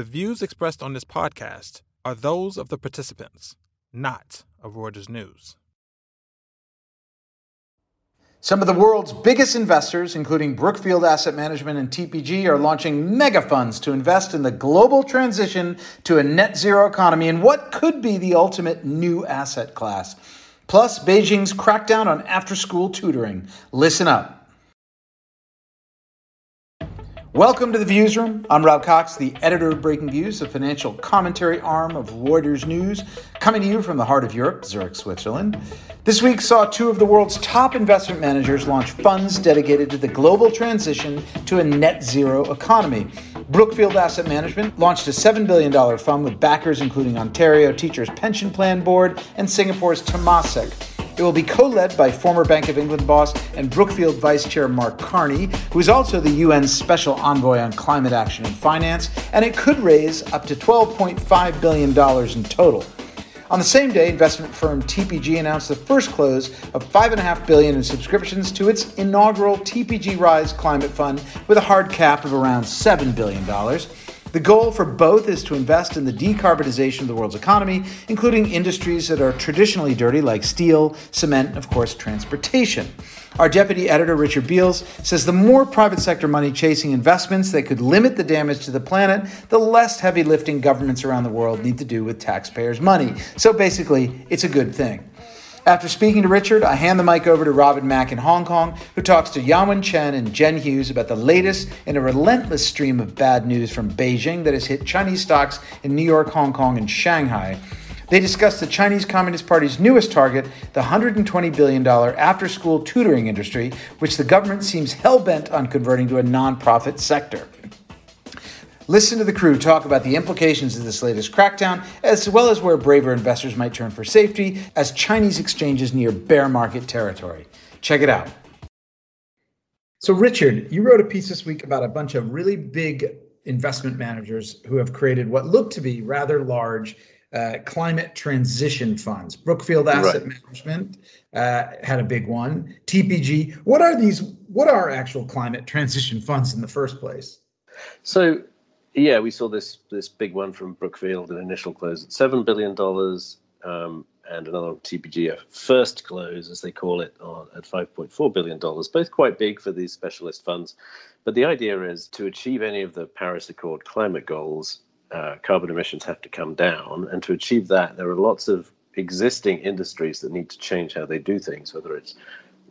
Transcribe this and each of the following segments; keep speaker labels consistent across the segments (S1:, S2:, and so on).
S1: The views expressed on this podcast are those of the participants, not of Reuters News.
S2: Some of the world's biggest investors, including Brookfield Asset Management and TPG, are launching mega funds to invest in the global transition to a net zero economy and what could be the ultimate new asset class. Plus, Beijing's crackdown on after school tutoring. Listen up. Welcome to the Views Room. I'm Rob Cox, the editor of Breaking Views, the financial commentary arm of Reuters News, coming to you from the heart of Europe, Zurich, Switzerland. This week saw two of the world's top investment managers launch funds dedicated to the global transition to a net zero economy. Brookfield Asset Management launched a $7 billion fund with backers including Ontario Teachers Pension Plan Board and Singapore's Temasek. It will be co led by former Bank of England boss and Brookfield Vice Chair Mark Carney, who is also the UN's Special Envoy on Climate Action and Finance, and it could raise up to $12.5 billion in total. On the same day, investment firm TPG announced the first close of 5.5 billion in subscriptions to its inaugural TPG Rise Climate Fund with a hard cap of around $7 billion. The goal for both is to invest in the decarbonization of the world's economy, including industries that are traditionally dirty, like steel, cement, and of course, transportation. Our deputy editor, Richard Beales, says the more private sector money chasing investments that could limit the damage to the planet, the less heavy lifting governments around the world need to do with taxpayers' money. So basically, it's a good thing. After speaking to Richard, I hand the mic over to Robin Mak in Hong Kong, who talks to Yawen Chen and Jen Hughes about the latest in a relentless stream of bad news from Beijing that has hit Chinese stocks in New York, Hong Kong, and Shanghai. They discuss the Chinese Communist Party's newest target, the $120 billion after school tutoring industry, which the government seems hell bent on converting to a nonprofit sector. Listen to the crew talk about the implications of this latest crackdown, as well as where braver investors might turn for safety as Chinese exchanges near bear market territory. Check it out. So, Richard, you wrote a piece this week about a bunch of really big investment managers who have created what look to be rather large uh, climate transition funds. Brookfield Asset right. Management uh, had a big one. TPG. What are these? What are actual climate transition funds in the first place?
S3: So yeah, we saw this this big one from Brookfield, an initial close at seven billion dollars, um, and another TPG, a first close, as they call it, on, at five point four billion dollars. Both quite big for these specialist funds, but the idea is to achieve any of the Paris Accord climate goals, uh, carbon emissions have to come down, and to achieve that, there are lots of existing industries that need to change how they do things, whether it's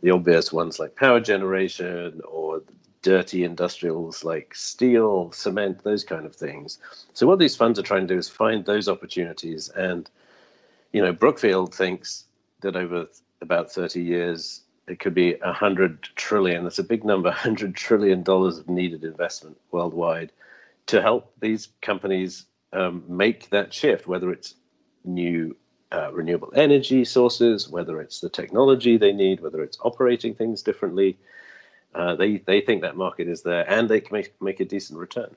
S3: the obvious ones like power generation or dirty industrials like steel, cement, those kind of things. So what these funds are trying to do is find those opportunities. And, you know, Brookfield thinks that over about 30 years, it could be 100 trillion. That's a big number, 100 trillion dollars of needed investment worldwide to help these companies um, make that shift, whether it's new uh, renewable energy sources, whether it's the technology they need, whether it's operating things differently. Uh, they they think that market is there, and they can make make a decent return.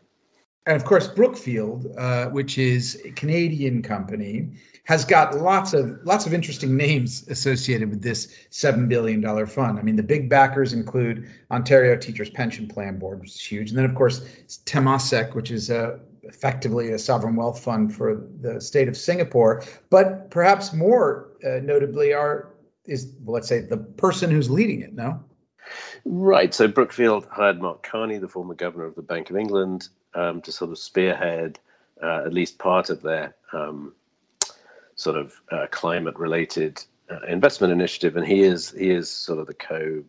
S2: And of course, Brookfield, uh, which is a Canadian company, has got lots of lots of interesting names associated with this seven billion dollar fund. I mean, the big backers include Ontario Teachers Pension Plan Board, which is huge, and then of course Temasek, which is a effectively a sovereign wealth fund for the state of Singapore. But perhaps more uh, notably, are is well, let's say the person who's leading it. No.
S3: Right. So Brookfield hired Mark Carney, the former governor of the Bank of England, um, to sort of spearhead uh, at least part of their um, sort of uh, climate-related uh, investment initiative, and he is he is sort of the co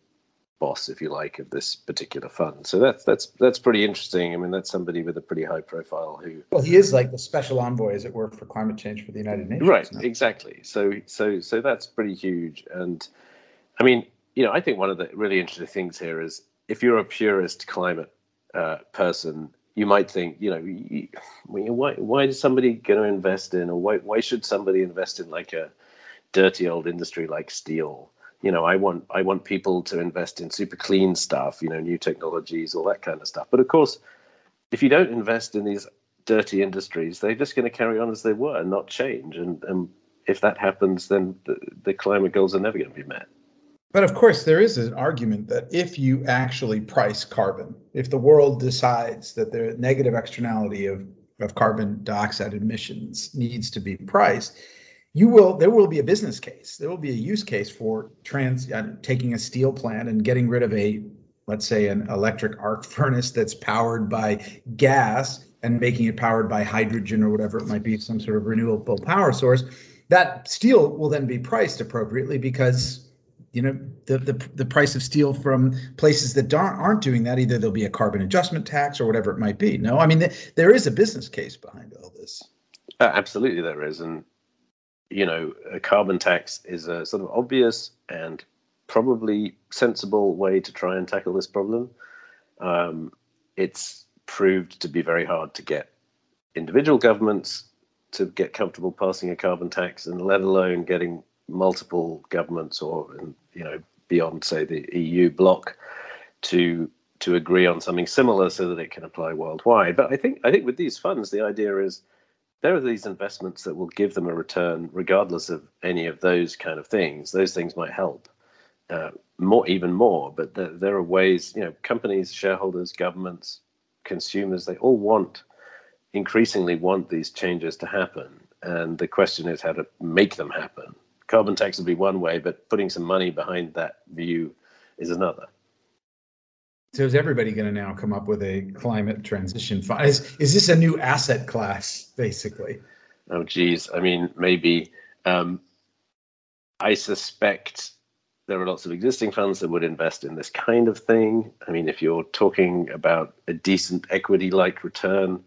S3: boss, if you like, of this particular fund. So that's that's that's pretty interesting. I mean, that's somebody with a pretty high profile who.
S2: Well, he is like the special envoy, as it were, for climate change for the United Nations.
S3: Right. No? Exactly. So so so that's pretty huge, and I mean, you know, I think one of the really interesting things here is if you're a purist climate uh, person, you might think, you know, why why is somebody going to invest in, or why why should somebody invest in like a dirty old industry like steel? You know, I want I want people to invest in super clean stuff, you know, new technologies, all that kind of stuff. But of course, if you don't invest in these dirty industries, they're just going to carry on as they were and not change. And, and if that happens, then the, the climate goals are never going to be met.
S2: But of course, there is an argument that if you actually price carbon, if the world decides that the negative externality of of carbon dioxide emissions needs to be priced, you will there will be a business case. There will be a use case for trans uh, taking a steel plant and getting rid of a let's say an electric arc furnace that's powered by gas and making it powered by hydrogen or whatever it might be, some sort of renewable power source. That steel will then be priced appropriately because you know the, the the price of steel from places that aren't, aren't doing that either there'll be a carbon adjustment tax or whatever it might be no? I mean th- there is a business case behind all this.
S3: Uh, absolutely there is and you know a carbon tax is a sort of obvious and probably sensible way to try and tackle this problem. Um, it's proved to be very hard to get individual governments to get comfortable passing a carbon tax and let alone getting multiple governments or you know beyond say the EU bloc to to agree on something similar so that it can apply worldwide. But I think I think with these funds, the idea is there are these investments that will give them a return regardless of any of those kind of things. Those things might help uh, more, even more. But there, there are ways, you know, companies, shareholders, governments, consumers, they all want increasingly want these changes to happen. And the question is how to make them happen carbon tax would be one way, but putting some money behind that view is another.
S2: So is everybody going to now come up with a climate transition fund? Is, is this a new asset class, basically?
S3: Oh, geez. I mean, maybe. Um, I suspect there are lots of existing funds that would invest in this kind of thing. I mean, if you're talking about a decent equity-like return,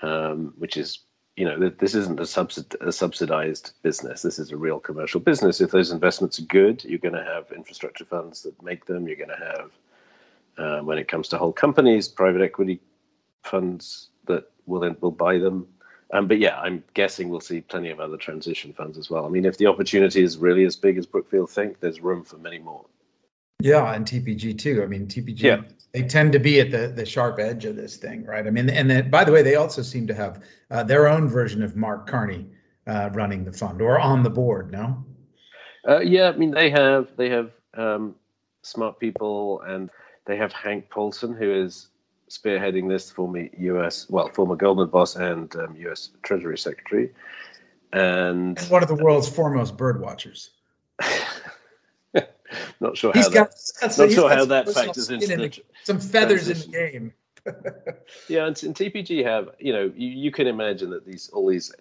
S3: um, which is you know, that this isn't a, subsid- a, subsidized business. This is a real commercial business. If those investments are good, you're going to have infrastructure funds that make them. You're going to have, uh, when it comes to whole companies, private equity funds that will then will buy them. Um, but yeah, I'm guessing we'll see plenty of other transition funds as well. I mean, if the opportunity is really as big as Brookfield think, there's room for many more.
S2: Yeah, and TPG too. I mean, TPG yeah. they tend to be at the the sharp edge of this thing, right? I mean, and then by the way, they also seem to have uh, their own version of Mark Carney uh, running the fund or on the board. No.
S3: Uh, yeah, I mean, they have they have um, smart people, and they have Hank Paulson, who is spearheading this former U.S. well, former Goldman boss and um, U.S. Treasury Secretary, and,
S2: and one of the world's foremost bird watchers.
S3: not sure how got, that, not sure how that factors into in the,
S2: some feathers transition. in the game.
S3: yeah, and, and, TPG have you know you, you can imagine that these all these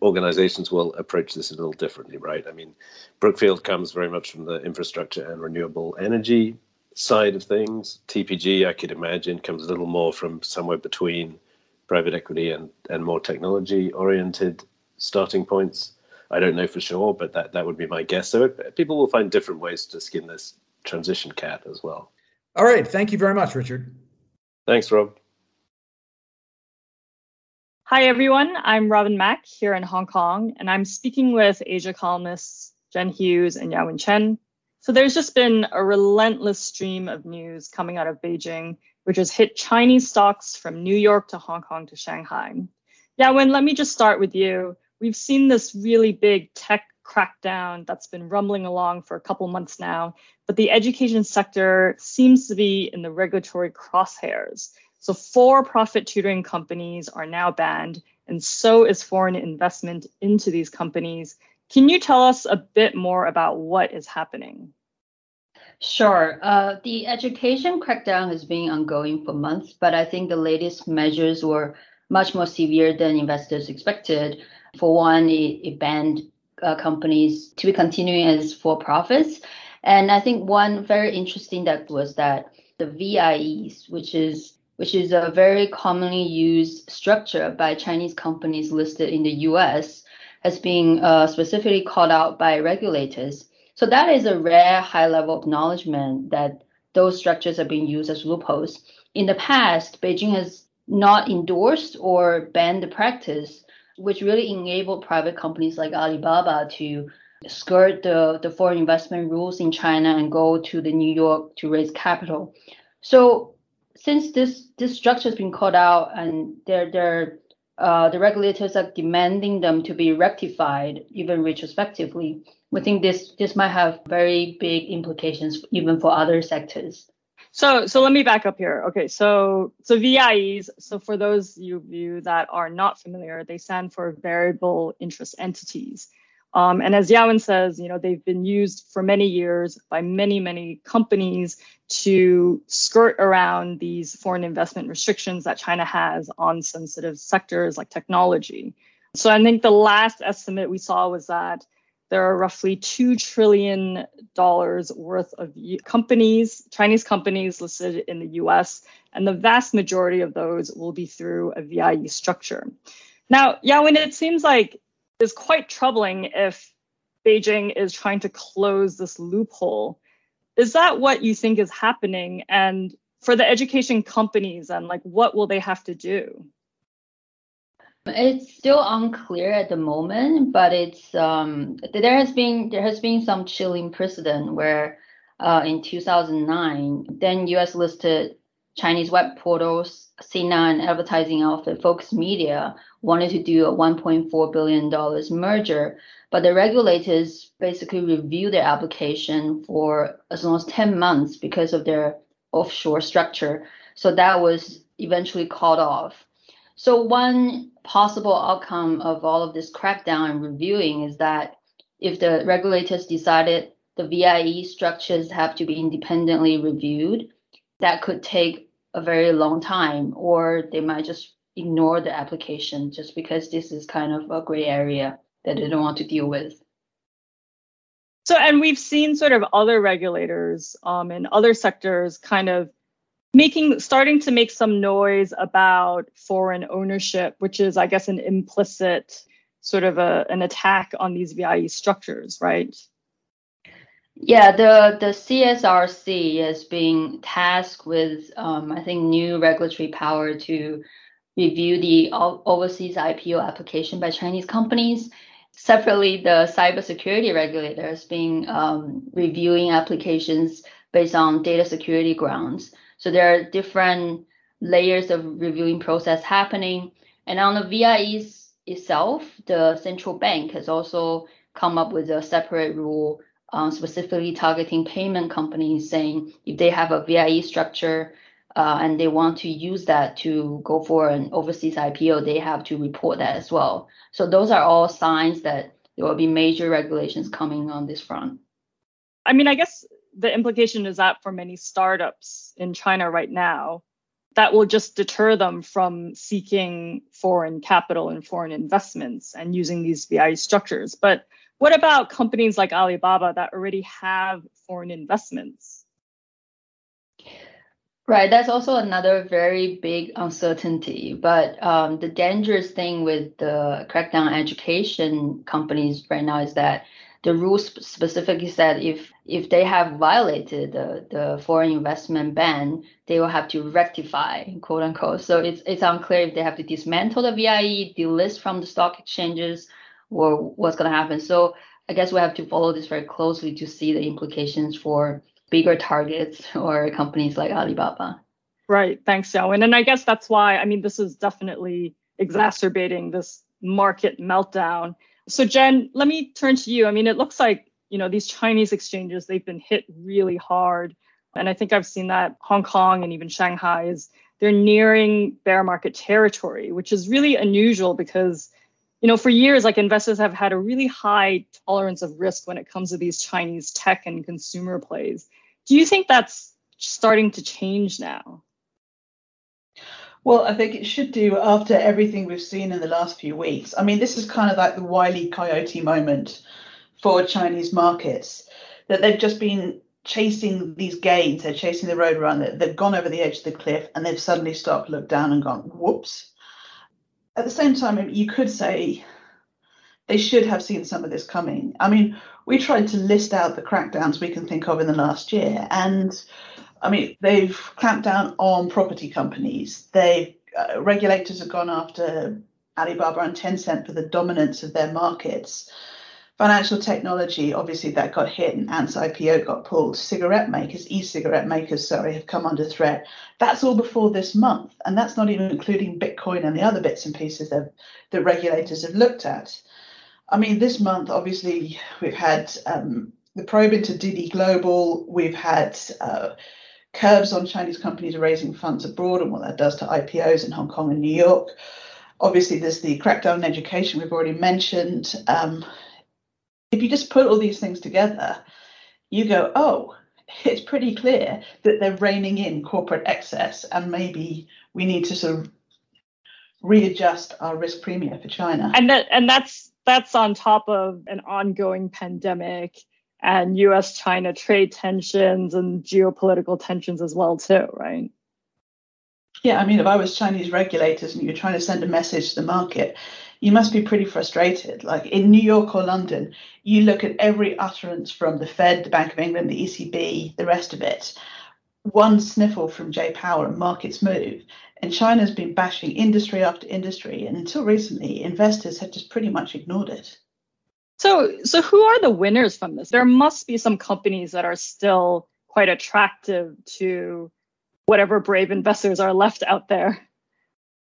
S3: organizations will approach this a little differently, right? I mean, Brookfield comes very much from the infrastructure and renewable energy side of things. TPG, I could imagine, comes a little more from somewhere between private equity and, and more technology oriented starting points. I don't know for sure, but that, that would be my guess. So people will find different ways to skin this transition cat as well.
S2: All right. Thank you very much, Richard.
S3: Thanks, Rob.
S4: Hi, everyone. I'm Robin Mak here in Hong Kong, and I'm speaking with Asia columnists Jen Hughes and Yawen Chen. So there's just been a relentless stream of news coming out of Beijing, which has hit Chinese stocks from New York to Hong Kong to Shanghai. Yawin, let me just start with you we've seen this really big tech crackdown that's been rumbling along for a couple months now, but the education sector seems to be in the regulatory crosshairs. So, for profit tutoring companies are now banned, and so is foreign investment into these companies. Can you tell us a bit more about what is happening?
S5: Sure. Uh, the education crackdown has been ongoing for months, but I think the latest measures were much more severe than investors expected. For one, it, it banned uh, companies to be continuing as for profits. And I think one very interesting that was that the VIEs, which is which is a very commonly used structure by Chinese companies listed in the US, has been uh, specifically called out by regulators. So that is a rare high level acknowledgement that those structures are being used as loopholes. In the past, Beijing has not endorsed or banned the practice, which really enabled private companies like Alibaba to skirt the, the foreign investment rules in China and go to the New York to raise capital. So since this this structure has been called out and they're, they're uh, the regulators are demanding them to be rectified even retrospectively. We think this this might have very big implications even for other sectors.
S4: So so let me back up here. Okay, so so VIEs. So for those of you that are not familiar, they stand for variable interest entities. Um, and as Yawen says, you know, they've been used for many years by many, many companies to skirt around these foreign investment restrictions that China has on sensitive sectors like technology. So I think the last estimate we saw was that there are roughly $2 trillion worth of companies, Chinese companies listed in the US, and the vast majority of those will be through a VIE structure. Now, Yawen, it seems like it's quite troubling if Beijing is trying to close this loophole. Is that what you think is happening? And for the education companies, and like what will they have to do?
S5: It's still unclear at the moment, but it's um, there has been there has been some chilling precedent where uh, in 2009, then U.S. listed Chinese web portals, Sina and advertising outfit Focus Media wanted to do a 1.4 billion dollars merger, but the regulators basically reviewed their application for as long as 10 months because of their offshore structure. So that was eventually called off. So one possible outcome of all of this crackdown and reviewing is that if the regulators decided the VIE structures have to be independently reviewed, that could take a very long time, or they might just ignore the application just because this is kind of a gray area that they don't want to deal with.
S4: So, and we've seen sort of other regulators um, in other sectors kind of making starting to make some noise about foreign ownership, which is, I guess, an implicit sort of a, an attack on these VIE structures, right?
S5: Yeah, the the CSRC is being tasked with, um, I think, new regulatory power to review the overseas IPO application by Chinese companies. Separately, the cybersecurity regulator has been um, reviewing applications based on data security grounds. So there are different layers of reviewing process happening. And on the VIEs itself, the central bank has also come up with a separate rule um, specifically targeting payment companies, saying if they have a VIE structure uh, and they want to use that to go for an overseas IPO, they have to report that as well. So those are all signs that there will be major regulations coming on this front.
S4: I mean, I guess the implication is that for many startups in China right now, that will just deter them from seeking foreign capital and foreign investments and using these VI structures. But what about companies like Alibaba that already have foreign investments?
S5: Right, that's also another very big uncertainty. But um, the dangerous thing with the crackdown education companies right now is that the rules specifically said if if they have violated the, the foreign investment ban, they will have to rectify, quote unquote. So it's it's unclear if they have to dismantle the VIE, delist from the stock exchanges, or what's going to happen. So I guess we have to follow this very closely to see the implications for bigger targets or companies like Alibaba.
S4: Right. Thanks, Yawen. And I guess that's why, I mean, this is definitely exacerbating this market meltdown so Jen, let me turn to you. I mean, it looks like you know these Chinese exchanges they've been hit really hard, and I think I've seen that Hong Kong and even Shanghai is they're nearing bear market territory, which is really unusual because you know for years like investors have had a really high tolerance of risk when it comes to these Chinese tech and consumer plays. Do you think that's starting to change now?
S6: Well, I think it should do after everything we've seen in the last few weeks. I mean, this is kind of like the wily coyote moment for Chinese markets that they've just been chasing these gains, they're chasing the road around they've gone over the edge of the cliff and they've suddenly stopped, looked down and gone, whoops. At the same time, you could say they should have seen some of this coming. I mean, we tried to list out the crackdowns we can think of in the last year, and I mean, they've clamped down on property companies. They uh, regulators have gone after Alibaba and Tencent for the dominance of their markets. Financial technology, obviously, that got hit, and Ant's IPO got pulled. Cigarette makers, e-cigarette makers, sorry, have come under threat. That's all before this month, and that's not even including Bitcoin and the other bits and pieces that the regulators have looked at. I mean, this month, obviously, we've had um, the probe into Didi Global. We've had uh, curbs on Chinese companies raising funds abroad and what that does to IPOs in Hong Kong and New York. Obviously, there's the crackdown on education we've already mentioned. Um, if you just put all these things together, you go, oh, it's pretty clear that they're reining in corporate excess, and maybe we need to sort of readjust our risk premium for China.
S4: And that and that's that's on top of an ongoing pandemic and US China trade tensions and geopolitical tensions as well too, right?
S6: Yeah, I mean if I was Chinese regulators and you're trying to send a message to the market, you must be pretty frustrated. Like in New York or London, you look at every utterance from the Fed, the Bank of England, the ECB, the rest of it. One sniffle from Jay Powell and markets move. And China's been bashing industry after industry. And until recently, investors have just pretty much ignored it.
S4: So, so who are the winners from this? There must be some companies that are still quite attractive to whatever brave investors are left out there.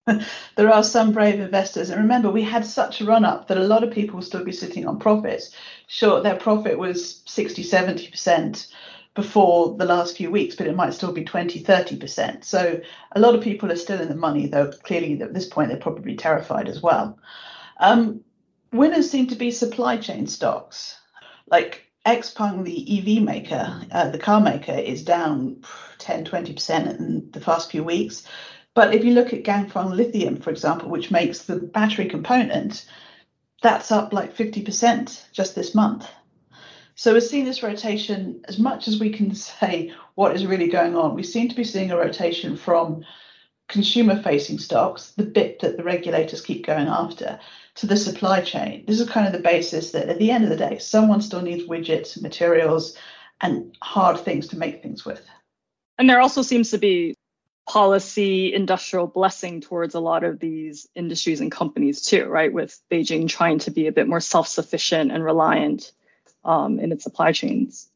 S6: there are some brave investors. And remember, we had such a run up that a lot of people will still be sitting on profits. Sure, their profit was 60, 70% before the last few weeks, but it might still be 20, 30%. So a lot of people are still in the money, though clearly at this point they're probably terrified as well. Um, winners seem to be supply chain stocks. Like Xpeng, the EV maker, uh, the car maker, is down 10, 20% in the past few weeks. But if you look at Ganfeng Lithium, for example, which makes the battery component, that's up like 50% just this month. So we're seeing this rotation, as much as we can say what is really going on, we seem to be seeing a rotation from consumer facing stocks, the bit that the regulators keep going after, to the supply chain. This is kind of the basis that at the end of the day, someone still needs widgets, materials, and hard things to make things with.
S4: And there also seems to be policy industrial blessing towards a lot of these industries and companies too, right? With Beijing trying to be a bit more self-sufficient and reliant um, in its supply chains.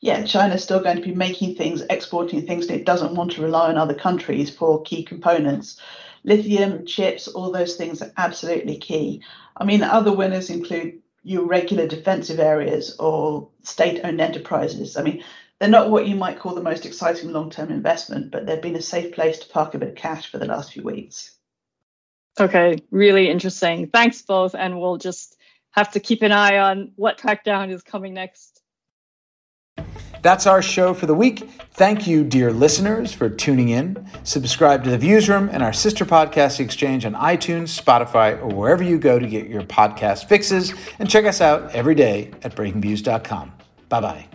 S6: Yeah, China's still going to be making things, exporting things, and it doesn't want to rely on other countries for key components lithium, chips, all those things are absolutely key. I mean, other winners include your regular defensive areas or state owned enterprises. I mean, they're not what you might call the most exciting long term investment, but they've been a safe place to park a bit of cash for the last few weeks.
S4: Okay, really interesting. Thanks both. And we'll just have to keep an eye on what crackdown is coming next.
S2: That's our show for the week. Thank you, dear listeners, for tuning in. Subscribe to the Views Room and our sister podcast exchange on iTunes, Spotify, or wherever you go to get your podcast fixes. And check us out every day at breakingviews.com. Bye bye.